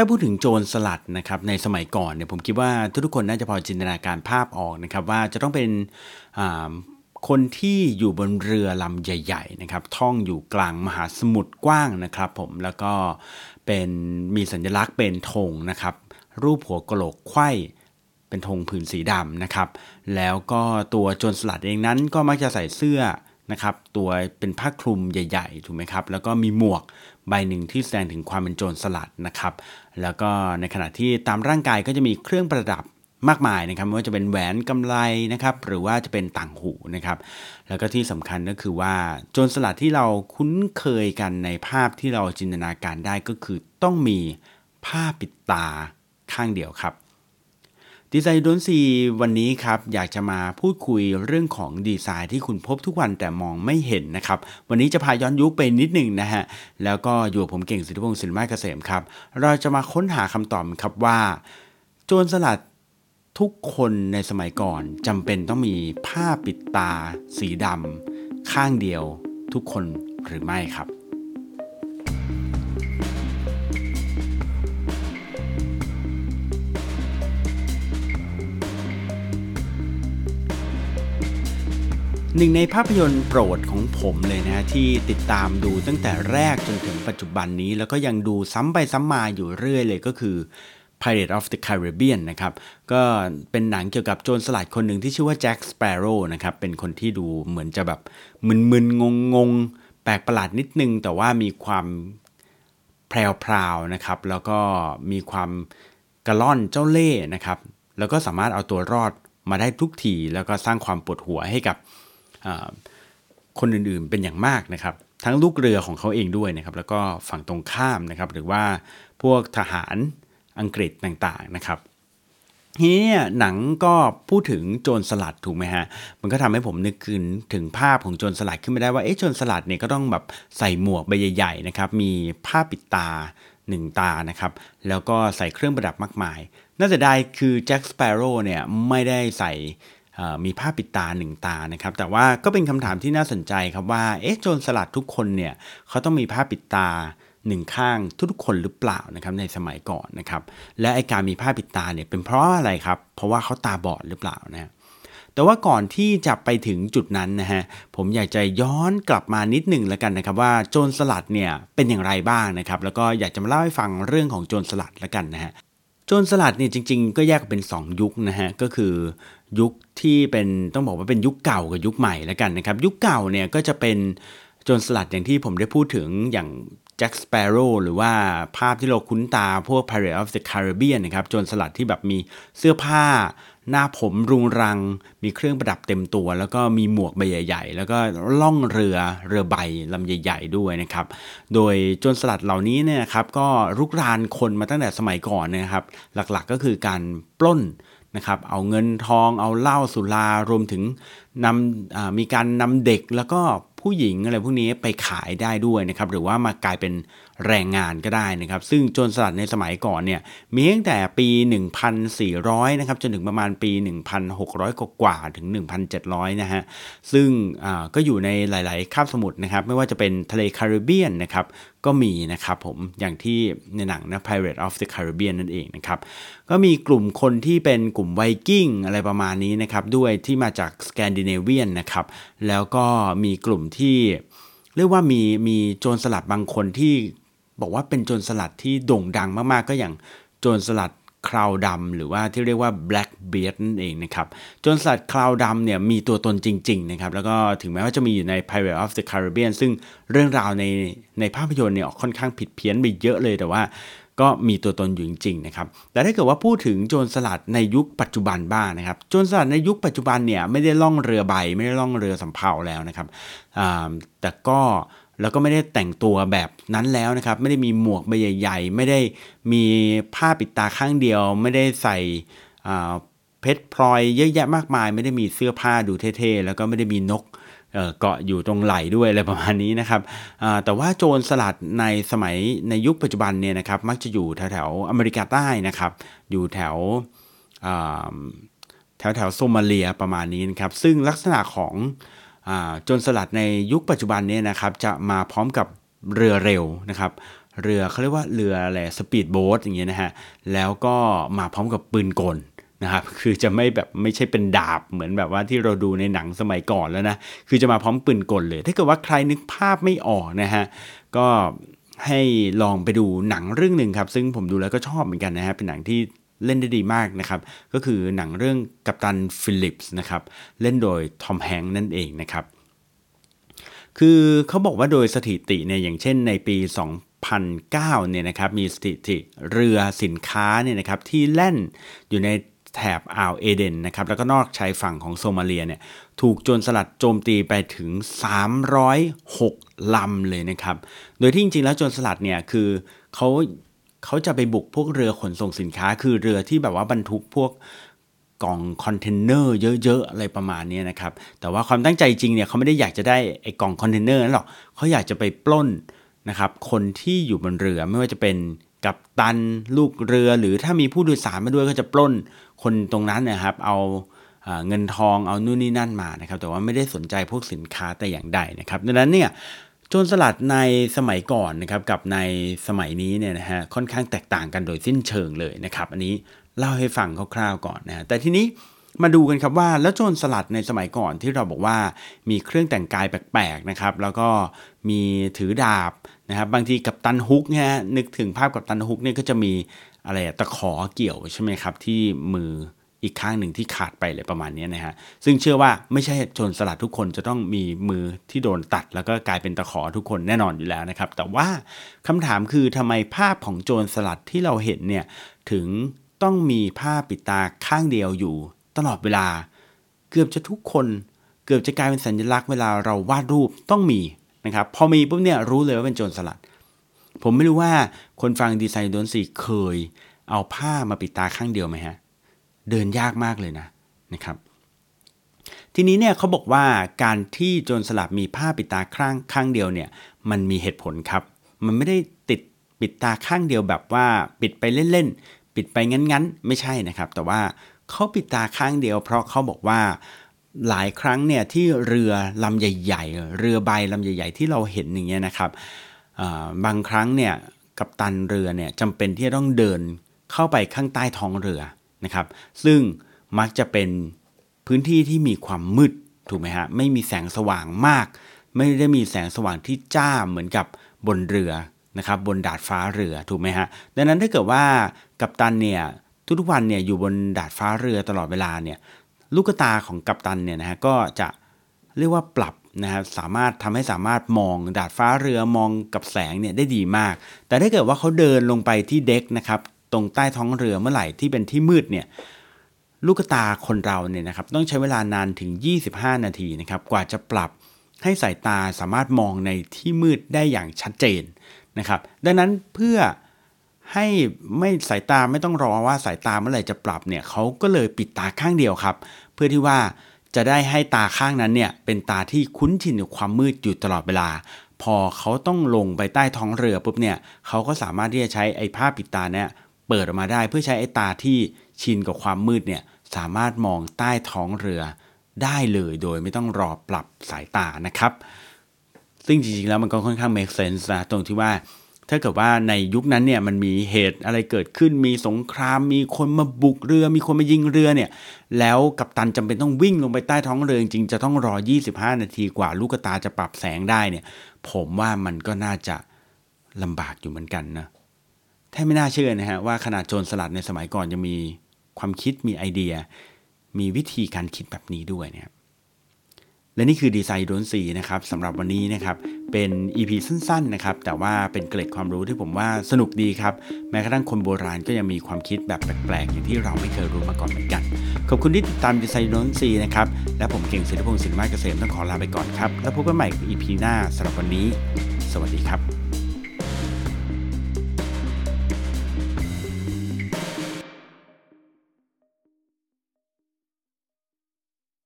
ถ้าพูดถึงโจรสลัดนะครับในสมัยก่อนเนี่ยผมคิดว่าทุกๆคนน่าจะพอจินตนาการภาพออกนะครับว่าจะต้องเป็นคนที่อยู่บนเรือลำใหญ่ๆนะครับท่องอยู่กลางมหาสมุทรกว้างนะครับผมแล้วก็เป็นมีสัญลักษณ์เป็นธงนะครับรูปหัวกะโหลกไข้เป็นธงผืนสีดำนะครับแล้วก็ตัวโจรสลัดเองนั้นก็มักจะใส่เสื้อ นะครับตัวเป็นผ้าคลุมใหญ่ ๆ ถูกไหมครับ แล้วก็มีหมวกใบหนึ่งที่แสดงถึงความเป็นโจรสลัดนะครับ แล้วก็ในขณะที่ตามร่างกายก็จะมีเครื่องประดับมากมายนะครับไม่ว่าจะเป็นแหวนกำไลนะครับ หรือว่าจะเป็นต่างหูนะครับ แล้วก็ที่สำคัญก็คือว่าโจรสลัดที่เราคุ้นเคยกันในภาพที่เราจินตนาการได้ก็คือต้องมีผ้าปิดตาข้างเดียวครับ ดีไซน์ดนซีวันนี้ครับอยากจะมาพูดคุยเรื่องของดีไซน์ที่คุณพบทุกวันแต่มองไม่เห็นนะครับวันนี้จะพาย้อนยุคไปนิดหนึ่งนะฮะแล้วก็อยู่ผมเก่งสิทธิพงศ์สินไม้เกษมครับ เราจะมาค้นหาคำตอบครับว่า โจรสลัดทุกคนในสมัยก่อนจำเป็นต้องมีผ้าปิดตา สีดำข้างเดียวทุกคนหรือไม่ครับ หนึ่งในภาพยนตร์โปรดของผมเลยนะที่ติดตามดูตั้งแต่แรกจนถึงปัจจุบันนี้ แล้วก็ยังดูซ้ำไปซ้ำมาอยู่เรื่อยเลยก็คือ Pirate of the Caribbean นะครับ ก็เป็นหนังเกี่ยวกับโจรสลัดคนหนึ่งที่ชื่อว่าแจ็คสเปโร่นะครับ เป็นคนที่ดูเหมือนจะแบบมึนๆ งงๆ แปลกประหลาดนิดนึง แต่ว่ามีความแพรวๆนะครับ แล้วก็มีความกระล่อนเจ้าเล่ห์นะครับ แล้วก็สามารถเอาตัวรอดมาได้ทุกที แล้วก็สร้างความปวดหัวให้กับ คนอื่นๆเป็นอย่างมากนะครับ ทั้งลูกเรือของเขาเองด้วยนะครับ แล้วก็ฝั่งตรงข้ามนะครับ หรือว่าพวกทหารอังกฤษต่างๆนะครับทีนี้เนี่ยหนังก็พูดถึงโจรสลัดถูกไหมฮะ มันก็ทำให้ผมนึกขึ้นถึงภาพของโจรสลัดขึ้นมาได้ว่าเอ๊ะโจรสลัดเนี่ยก็ต้องแบบใส่หมวกใบใหญ่ๆนะครับมีผ้าปิดตาหนึ่งตานะครับแล้วก็ใส่เครื่องประดับมากมาย น่าจะได้คือแจ็คสเปโร่เนี่ยไม่ได้ใส่ มีผ้าปิดตาหนึ่งตานะครับ แต่ว่าก็เป็นคำถามที่น่าสนใจครับว่าเอ๊ะโจรสลัดทุกคนเนี่ยเขาต้องมีผ้าปิดตาหนึ่งข้างทุกคนหรือเปล่านะครับในสมัยก่อนนะครับ และไอการมีผ้าปิดตาเนี่ยเป็นเพราะอะไรครับ เพราะว่าเขาตาบอดหรือเปล่านะแต่ว่าก่อนที่จะไปถึงจุดนั้นนะฮะผมอยากจะย้อนกลับมานิดหนึ่งแล้วกันนะครับ ว่าโจรสลัดเนี่ยเป็นอย่างไรบ้างนะครับ แล้วก็อยากจะมาเล่าให้ฟังเรื่องของโจรสลัดแล้วกันนะฮะโจนสลัดเนี่ยจริง ๆ ก็แยกเป็น 2 ยุคนะฮะก็คือยุคที่เป็นต้องบอกว่าเป็นยุคเก่ากับยุคใหม่แล้วกันนะครับ ยุคเก่าเนี่ยก็จะเป็นโจรสลัดอย่างที่ผมได้พูดถึงอย่าง จ็คสเปโร่หรือว่าภาพที่เราคุ้นตาพวก Pirate of the Caribbean นะครับโจรสลัดที่แบบมีเสื้อผ้า หน้าผมรุงรัง มีเครื่องประดับเต็มตัว แล้วก็มีหมวกใบใหญ่ๆ แล้วก็ล่องเรือเรือใบลำใหญ่ๆด้วยนะครับ โดยโจรสลัดเหล่านี้เนี่ยครับก็รุกรานคนมาตั้งแต่สมัยก่อนนะครับ หลักๆก็คือการปล้นนะครับเอาเงินทองเอาเหล้าสุรารวมถึงนำมีการนำเด็กแล้วก็ ผู้หญิงอะไรพวกนี้ไปขายได้ด้วยนะครับหรือว่ามากลายเป็น แรงงานก็ได้นะครับ ซึ่งโจรสลัดในสมัยก่อนเนี่ยมีตั้งแต่ปี 1,400 นะครับจนถึงประมาณปี 1,600กว่าถึง 1,700 นะฮะ ซึ่งก็อยู่ในหลาย ๆ คาบสมุทรนะครับ ไม่ว่าจะเป็นทะเลแคริบเบียนนะครับก็มีนะครับผมอย่างที่ในหนังนะ Pirate of the Caribbean นั่นเองนะครับก็มีกลุ่มคนที่เป็นกลุ่มไวกิ้งอะไรประมาณนี้นะครับด้วยที่มาจากสแกนดิเนเวียนนะครับแล้วก็มีกลุ่มที่เรียกว่ามีมีโจรสลัดบางคนที่ บอกว่าเป็นโจรสลัดที่โด่งดังมากๆ ก็อย่างโจรสลัดคราวดำหรือว่าที่เรียกว่า Blackbeard นั่นเองนะครับโจรสลัดคราวดำเนี่ยมีตัวตนจริงๆนะครับแล้วก็ถึงแม้ว่าจะมีอยู่ใน Pirate of the Caribbean ซึ่งเรื่องราวในในภาพยนตร์เนี่ยค่อนข้างผิดเพี้ยนไปเยอะเลยแต่ว่าก็มีตัวตนอยู่จริงๆนะครับแต่ถ้าเกิดว่าพูดถึงโจรสลัดในยุคปัจจุบันบ้างนะครับโจรสลัดในยุคปัจจุบันเนี่ยไม่ได้ล่องเรือใบ ไม่ได้ล่องเรือสำเภาแล้วนะครับแต่ก็ แล้วก็ไม่ได้แต่งตัวแบบนั้นแล้วนะครับ ไม่ได้มีหมวกใบใหญ่ ๆ ไม่ได้มีผ้าปิดตาข้างเดียว ไม่ได้ใส่เพชรพลอยเยอะแยะมากมาย ไม่ได้มีเสื้อผ้าดูเท่ๆ แล้วก็ไม่ได้มีนกเกาะอยู่ตรงไหลด้วยอะไรประมาณนี้นะครับแต่ว่าโจรสลัดในสมัยในยุคปัจจุบันเนี่ยนะครับมักจะอยู่แถวแถวอเมริกาใต้นะครับ อยู่แถวแถวแถวโซมาเลียประมาณนี้นะครับ ซึ่งลักษณะของ จรสลัดในยุคปัจจุบันนี้นะครับจะมาพร้อมกับเรือเร็วนะครับ เรือเขาเรียกว่าเรืออะไรสปีดโบ๊ทอย่างเงี้ยนะฮะแล้วก็มาพร้อมกับปืนกลนะครับคือจะไม่แบบไม่ใช่เป็นดาบเหมือนแบบว่าที่เราดูในหนังสมัยก่อนแล้วนะคือจะมาพร้อมปืนกลเลย ถ้าเกิดว่าใครนึกภาพไม่ออกนะฮะก็ให้ลองไปดูหนังเรื่องหนึ่งครับ ซึ่งผมดูแล้วก็ชอบเหมือนกันนะฮะเป็นหนังที่ เล่นได้ดีมากนะครับ ก็คือหนังเรื่องกัปตันฟิลิปส์นะครับ เล่นโดยทอมแฮงส์นั่นเองนะครับ คือเขาบอกว่าโดยสถิติเนี่ยอย่างเช่นในปี 2009เนี่ยนะครับมีสถิติเรือสินค้าเนี่ยนะครับที่แล่นอยู่ในแถบอ่าวเอเดนนะครับแล้วก็นอกชายฝั่งของโซมาเลียเนี่ยถูกโจรสลัดโจมตีไปถึง 306 ลำเลยนะครับ โดยที่จริงๆแล้วโจรสลัดเนี่ยคือเขา เขาจะไปบุกพวกเรือขนส่งสินค้า คือเรือที่แบบว่าบรรทุกพวกกล่องคอนเทนเนอร์เยอะๆอะไรประมาณนี้นะครับ แต่ว่าความตั้งใจจริงเนี่ยเขาไม่ได้อยากจะได้ไอ้กล่องคอนเทนเนอร์นั่นหรอกเขาอยากจะไปปล้นนะครับคนที่อยู่บนเรือไม่ว่าจะเป็นกัปตันลูกเรือหรือถ้ามีผู้โดยสารมาด้วยก็จะปล้นคนตรงนั้นนะครับ เอาเงินทองเอานู่นนี่นั่นมานะครับ แต่ว่าไม่ได้สนใจพวกสินค้าแต่อย่างใดนะครับดังนั้นเนี่ย โจรสลัดในสมัยก่อนนะครับกับในสมัยนี้เนี่ยนะฮะค่อนข้างแตกต่างกันโดยสิ้นเชิงเลยนะครับ อันนี้เล่าให้ฟังคร่าวๆก่อนนะแต่ทีนี้มาดูกันครับว่าแล้วโจรสลัดในสมัยก่อนที่เราบอกว่ามีเครื่องแต่งกายแปลกๆนะครับ แล้วก็มีถือดาบนะครับบางทีกับตันฮุกเนี่ยนึกถึงภาพกับตันฮุกเนี่ยก็จะมีอะไรตะขอเกี่ยวใช่ไหมครับที่มือ อีกข้างหนึ่งที่ขาดไปเลยประมาณนี้นะฮะซึ่งเชื่อว่าไม่ใช่โจรสลัดทุกคนจะต้องมีมือที่โดนตัด แล้วก็กลายเป็นตะขอทุกคนแน่นอนอยู่แล้วนะครับแต่ว่าคำถามคือทำไมภาพของโจรสลัดที่เราเห็นเนี่ยถึงต้องมีผ้าปิดตาข้างเดียวอยู่ ตลอดเวลา เกือบจะทุกคน เกือบจะกลายเป็นสัญลักษณ์เวลาเราวาดรูปต้องมีนะครับพอมีปุ๊บเนี่ยรู้เลยว่าเป็นโจรสลัด ผมไม่รู้ว่าคนฟังดีไซน์โดนสีเคย เอาผ้ามาปิดตาข้างเดียวไหมฮะ เดินยากมากเลยนะนะครับ ทีนี้เนี่ยเขาบอกว่าการที่โจรสลัดมีผ้าปิดตาข้างข้างเดียวเนี่ยมันมีเหตุผลครับ มันไม่ได้ติดปิดตาข้างเดียวแบบว่าปิดไปเล่นๆปิดไปงั้นๆ ไม่ใช่นะครับ แต่ว่าเขาปิดตาข้างเดียว เพราะเขาบอกว่าหลายครั้งเนี่ยที่เรือลำใหญ่ๆ เรือใบลำใหญ่ ๆ ที่เราเห็นอย่างเงี้ยนะครับบางครั้งเนี่ยกัปตันเรือเนี่ยจำเป็นที่จะต้องเดินเข้าไปข้างใต้ท้องเรือ นะครับ ซึ่งมักจะเป็นพื้นที่ที่มีความมืดถูกไหมฮะไม่มีแสงสว่างมาก ไม่ได้มีแสงสว่างที่จ้าเหมือนกับบนเรือนะครับบนดาดฟ้าเรือถูกไหมฮะดังนั้นถ้าเกิดว่ากัปตันเนี่ยทุกๆวันเนี่ยอยู่บนดาดฟ้าเรือตลอดเวลาเนี่ยลูกตาของกัปตันเนี่ยนะฮะก็จะเรียกว่าปรับนะครับสามารถทำให้สามารถมองดาดฟ้าเรือมองกับแสงเนี่ยได้ดีมาก แต่ถ้าเกิดว่าเขาเดินลงไปที่เด็กนะครับ ตรงใต้ท้องเรือเมื่อไหร่ที่เป็นที่มืดเนี่ยลูกตาคนเราเนี่ยนะครับต้องใช้เวลานานถึง 25 นาทีนะครับกว่าจะปรับให้สายตาสามารถมองในที่มืดได้อย่างชัดเจนนะครับดังนั้นเพื่อให้ไม่สายตาไม่ต้องรอว่าสายตาเมื่อไหร่จะปรับเนี่ยเขาก็เลยปิดตาข้างเดียวครับ เพื่อที่ว่าจะได้ให้ตาข้างนั้นเนี่ยเป็นตาที่คุ้นชินกับความมืดอยู่ตลอดเวลา พอเขาต้องลงไปใต้ท้องเรือปุ๊บเนี่ยเขาก็สามารถที่จะใช้ไอ้ผ้าปิดตาเนี่ย เปิดออกมาได้เพื่อใช้ไอ้ตาที่ชินกับความมืดเนี่ยสามารถมองใต้ท้องเรือได้เลยโดยไม่ต้องรอปรับสายตานะครับ ซึ่งจริงๆแล้วมันก็ค่อนข้าง make sense นะตรงที่ว่า ถ้าเกิดว่าในยุคนั้นเนี่ยมันมีเหตุอะไรเกิดขึ้นมีสงคราม มีคนมาบุกเรือ มีคนมายิงเรือเนี่ยแล้วกัปตันจำเป็นต้องวิ่งลงไปใต้ท้องเรือจริงจะต้องรอ 25 นาทีกว่าลูกตาจะปรับแสงได้เนี่ย ผมว่ามันก็น่าจะลำบากอยู่เหมือนกันนะ บไม่น่าเชื่อนะฮะว่าขนาดโจรสลัดในสมัยก่อนยังมีความคิดมีไอเดีย มีวิธีการคิดแบบนี้ด้วยเนี่ยและนี่คือดีไซน์โดนสีนะครับสำหรับวันนี้นะครับเป็น EP สั้นๆนะครับแต่ว่าเป็นเกร็ดความรู้ที่ผมว่าสนุกดีครับ แม้กระทั่งคนโบราณก็ยังมีความคิดแบบแปลกๆ อย่างที่เราไม่เคยรู้มาก่อนเหมือนกัน ขอบคุณที่ติดตามดีไซน์โดนสีนะครับและผมเก่งศิลปพงศ์ศิลปะเกษมต้องขอลาไปก่อนครับ แล้วพบกันใหม่ EP หน้าสำหรับวันนี้ สวัสดีครับ